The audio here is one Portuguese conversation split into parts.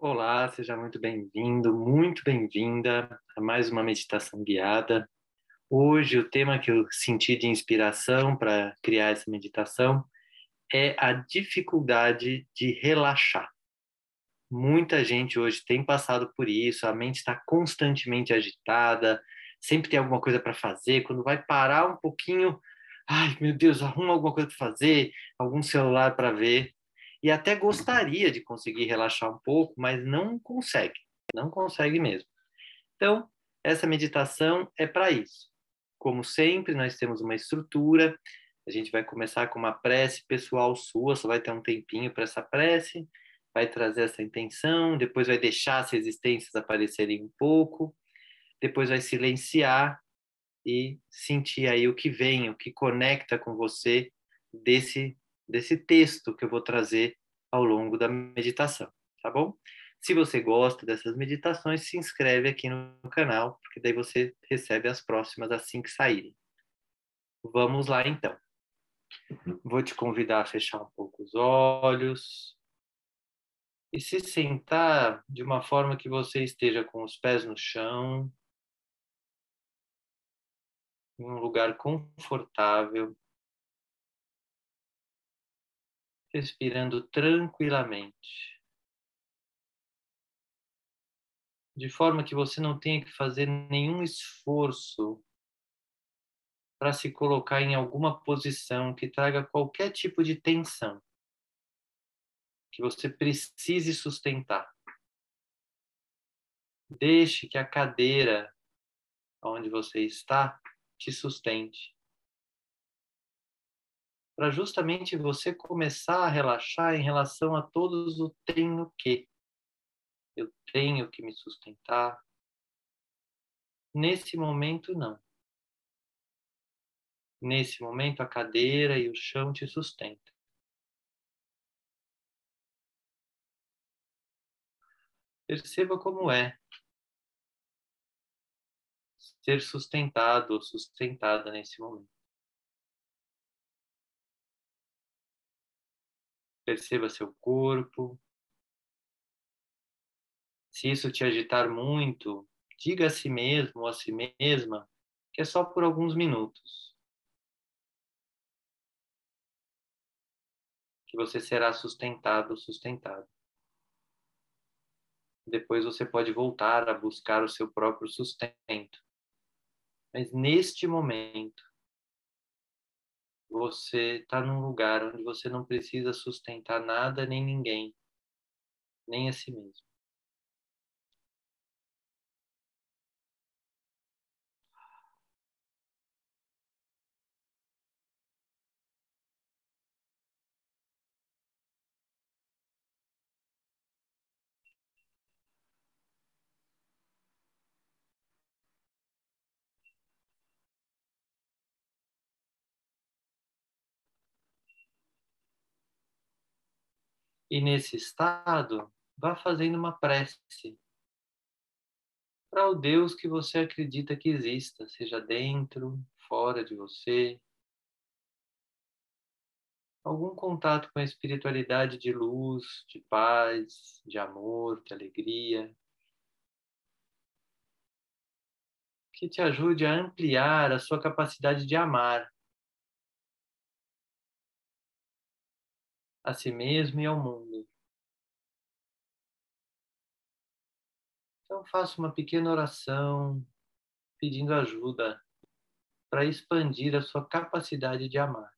Olá, seja muito bem-vindo, muito bem-vinda a mais uma meditação guiada. Hoje, o tema que eu senti de inspiração para criar essa meditação é a dificuldade de relaxar. Muita gente hoje tem passado por isso, a mente está constantemente agitada, sempre tem alguma coisa para fazer. Quando vai parar um pouquinho, ai meu Deus, arruma alguma coisa para fazer, algum celular para ver, e até gostaria de conseguir relaxar um pouco, mas não consegue, não consegue mesmo. Então, essa meditação é para isso. Como sempre, nós temos uma estrutura. A gente vai começar com uma prece pessoal sua, só vai ter um tempinho para essa prece, vai trazer essa intenção, depois vai deixar as resistências aparecerem um pouco, depois vai silenciar e sentir aí o que vem, o que conecta com você desse desse texto que eu vou trazer ao longo da meditação, tá bom? Se você gosta dessas meditações, se inscreve aqui no canal, porque daí você recebe as próximas assim que saírem. Vamos lá então. Vou te convidar a fechar um pouco os olhos e se sentar de uma forma que você esteja com os pés no chão, em um lugar confortável, respirando tranquilamente. De forma que você não tenha que fazer nenhum esforço para se colocar em alguma posição que traga qualquer tipo de tensão que você precise sustentar. Deixe que a cadeira onde você está te sustente para justamente você começar a relaxar em relação a todos o tenho que. Eu tenho que me sustentar. Nesse momento, não. Nesse momento, a cadeira e o chão te sustentam. Perceba como é ser sustentado ou sustentada nesse momento. Perceba seu corpo. Se isso te agitar muito, diga a si mesmo ou a si mesma que é só por alguns minutos. Que você será sustentado sustentado. Depois você pode voltar a buscar o seu próprio sustento. Mas neste momento, você está num lugar onde você não precisa sustentar nada nem ninguém, nem a si mesmo. E nesse estado, vá fazendo uma prece para o Deus que você acredita que exista, seja dentro, fora de você. Algum contato com a espiritualidade de luz, de paz, de amor, de alegria. Que te ajude a ampliar a sua capacidade de amar a si mesmo e ao mundo. Então faça uma pequena oração pedindo ajuda para expandir a sua capacidade de amar.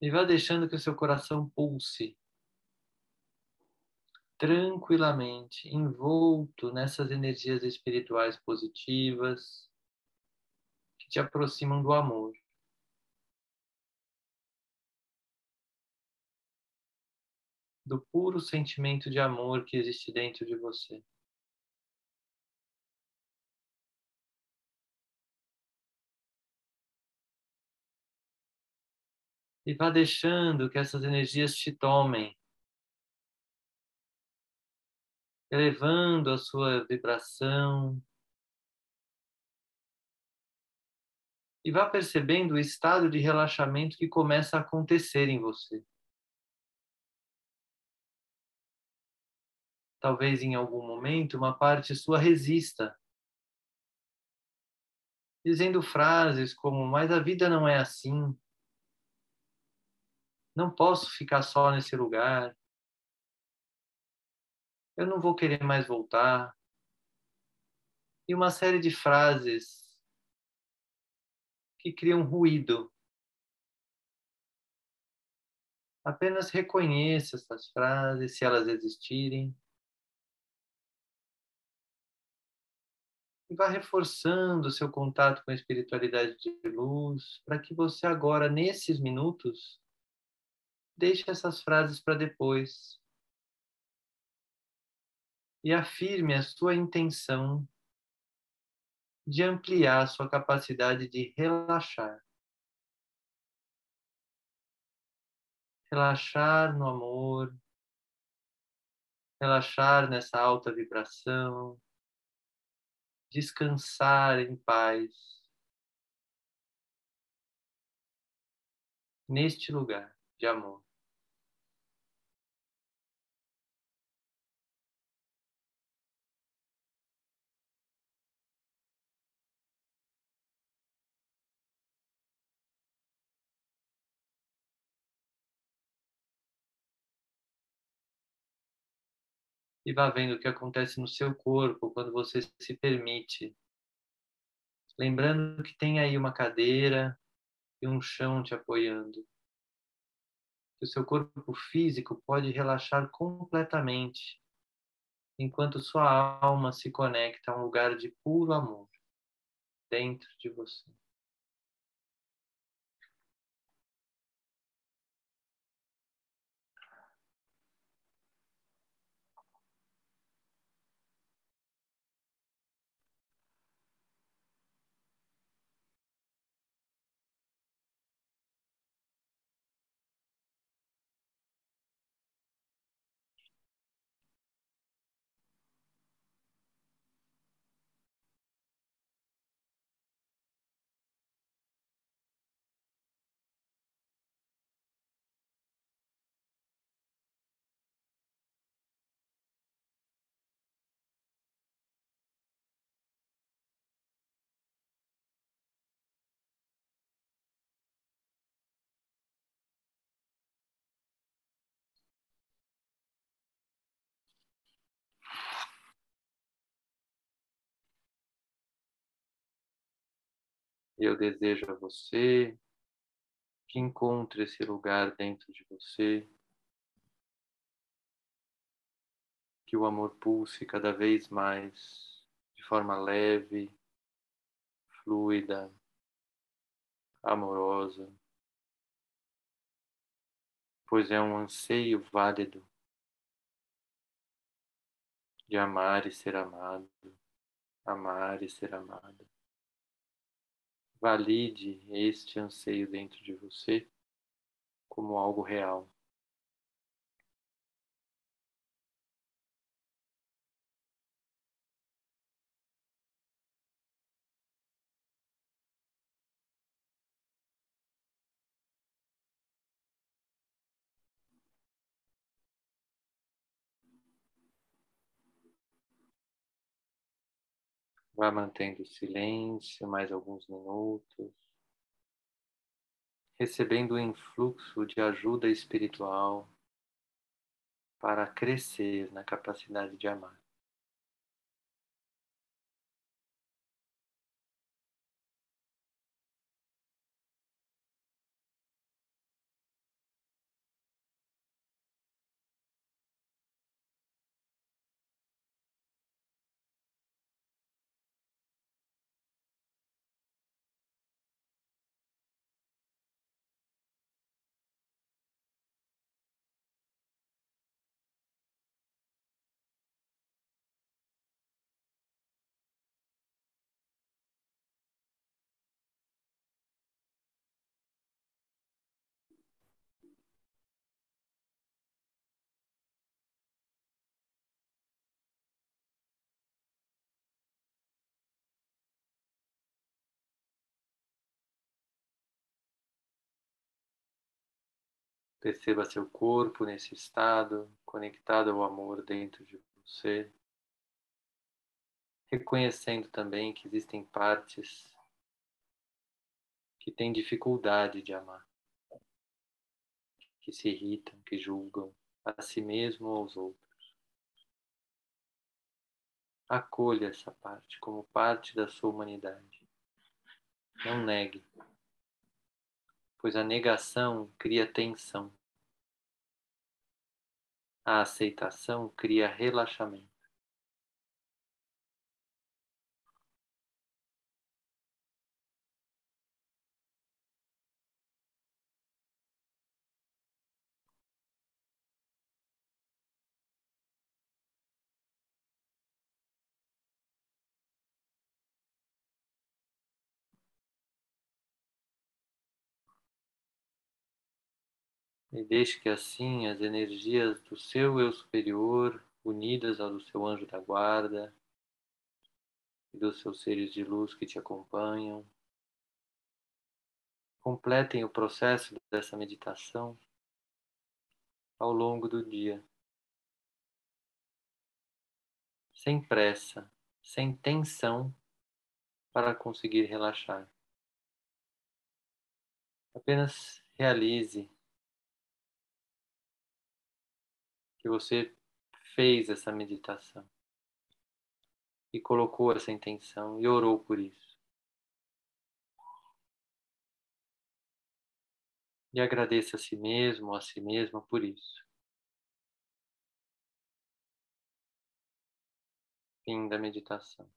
E vá deixando que o seu coração pulse tranquilamente, envolto nessas energias espirituais positivas que te aproximam do amor. Do puro sentimento de amor que existe dentro de você. E vá deixando que essas energias te tomem, elevando a sua vibração. E vá percebendo o estado de relaxamento que começa a acontecer em você. Talvez em algum momento uma parte sua resista, dizendo frases como: Mas a vida não é assim. Não posso ficar só nesse lugar. Eu não vou querer mais voltar. E uma série de frases que criam ruído. Apenas reconheça essas frases, se elas existirem. E vá reforçando o seu contato com a espiritualidade de luz, para que você agora, nesses minutos, Deixe essas frases para depois. E afirme a sua intenção de ampliar a sua capacidade de relaxar. Relaxar no amor, relaxar nessa alta vibração, descansar em paz. Neste lugar de amor. E vá vendo o que acontece no seu corpo quando você se permite. Lembrando que tem aí uma cadeira e um chão te apoiando. O seu corpo físico pode relaxar completamente, enquanto sua alma se conecta a um lugar de puro amor dentro de você. Eu desejo a você que encontre esse lugar dentro de você, que o amor pulse cada vez mais de forma leve, fluida, amorosa, pois é um anseio válido de amar e ser amado, amar e ser amada. Valide este anseio dentro de você como algo real. Vá mantendo o silêncio mais alguns minutos, recebendo o influxo de ajuda espiritual para crescer na capacidade de amar. Perceba seu corpo nesse estado, conectado ao amor dentro de você. Reconhecendo também que existem partes que têm dificuldade de amar, que se irritam, que julgam a si mesmo ou aos outros. Acolha essa parte como parte da sua humanidade. Não negue pois a negação cria tensão. A aceitação cria relaxamento. E deixe que assim as energias do seu eu superior, unidas ao do seu anjo da guarda e dos seus seres de luz que te acompanham, completem o processo dessa meditação ao longo do dia. Sem pressa, sem tensão para conseguir relaxar. Apenas realize que você fez essa meditação e colocou essa intenção e orou por isso. E agradeça a si mesmo a si mesma por isso. Fim da meditação.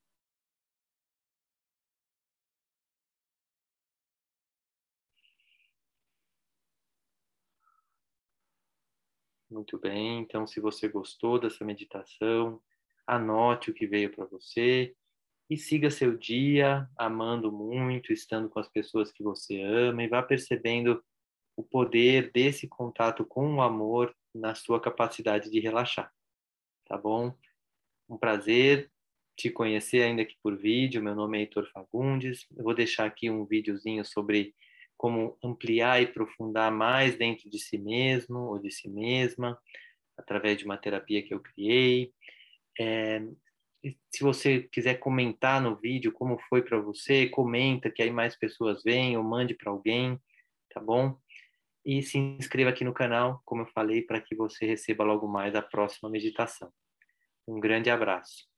Muito bem, então se você gostou dessa meditação, anote o que veio para você e siga seu dia amando muito, estando com as pessoas que você ama e vá percebendo o poder desse contato com o amor na sua capacidade de relaxar. Tá bom? Um prazer te conhecer ainda aqui por vídeo. Meu nome é Heitor Fagundes. Eu vou deixar aqui um videozinho sobre como ampliar e aprofundar mais dentro de si mesmo ou de si mesma, através de uma terapia que eu criei. É, se você quiser comentar no vídeo como foi para você, comenta que aí mais pessoas veem ou mande para alguém, tá bom? E se inscreva aqui no canal, como eu falei, para que você receba logo mais a próxima meditação. Um grande abraço.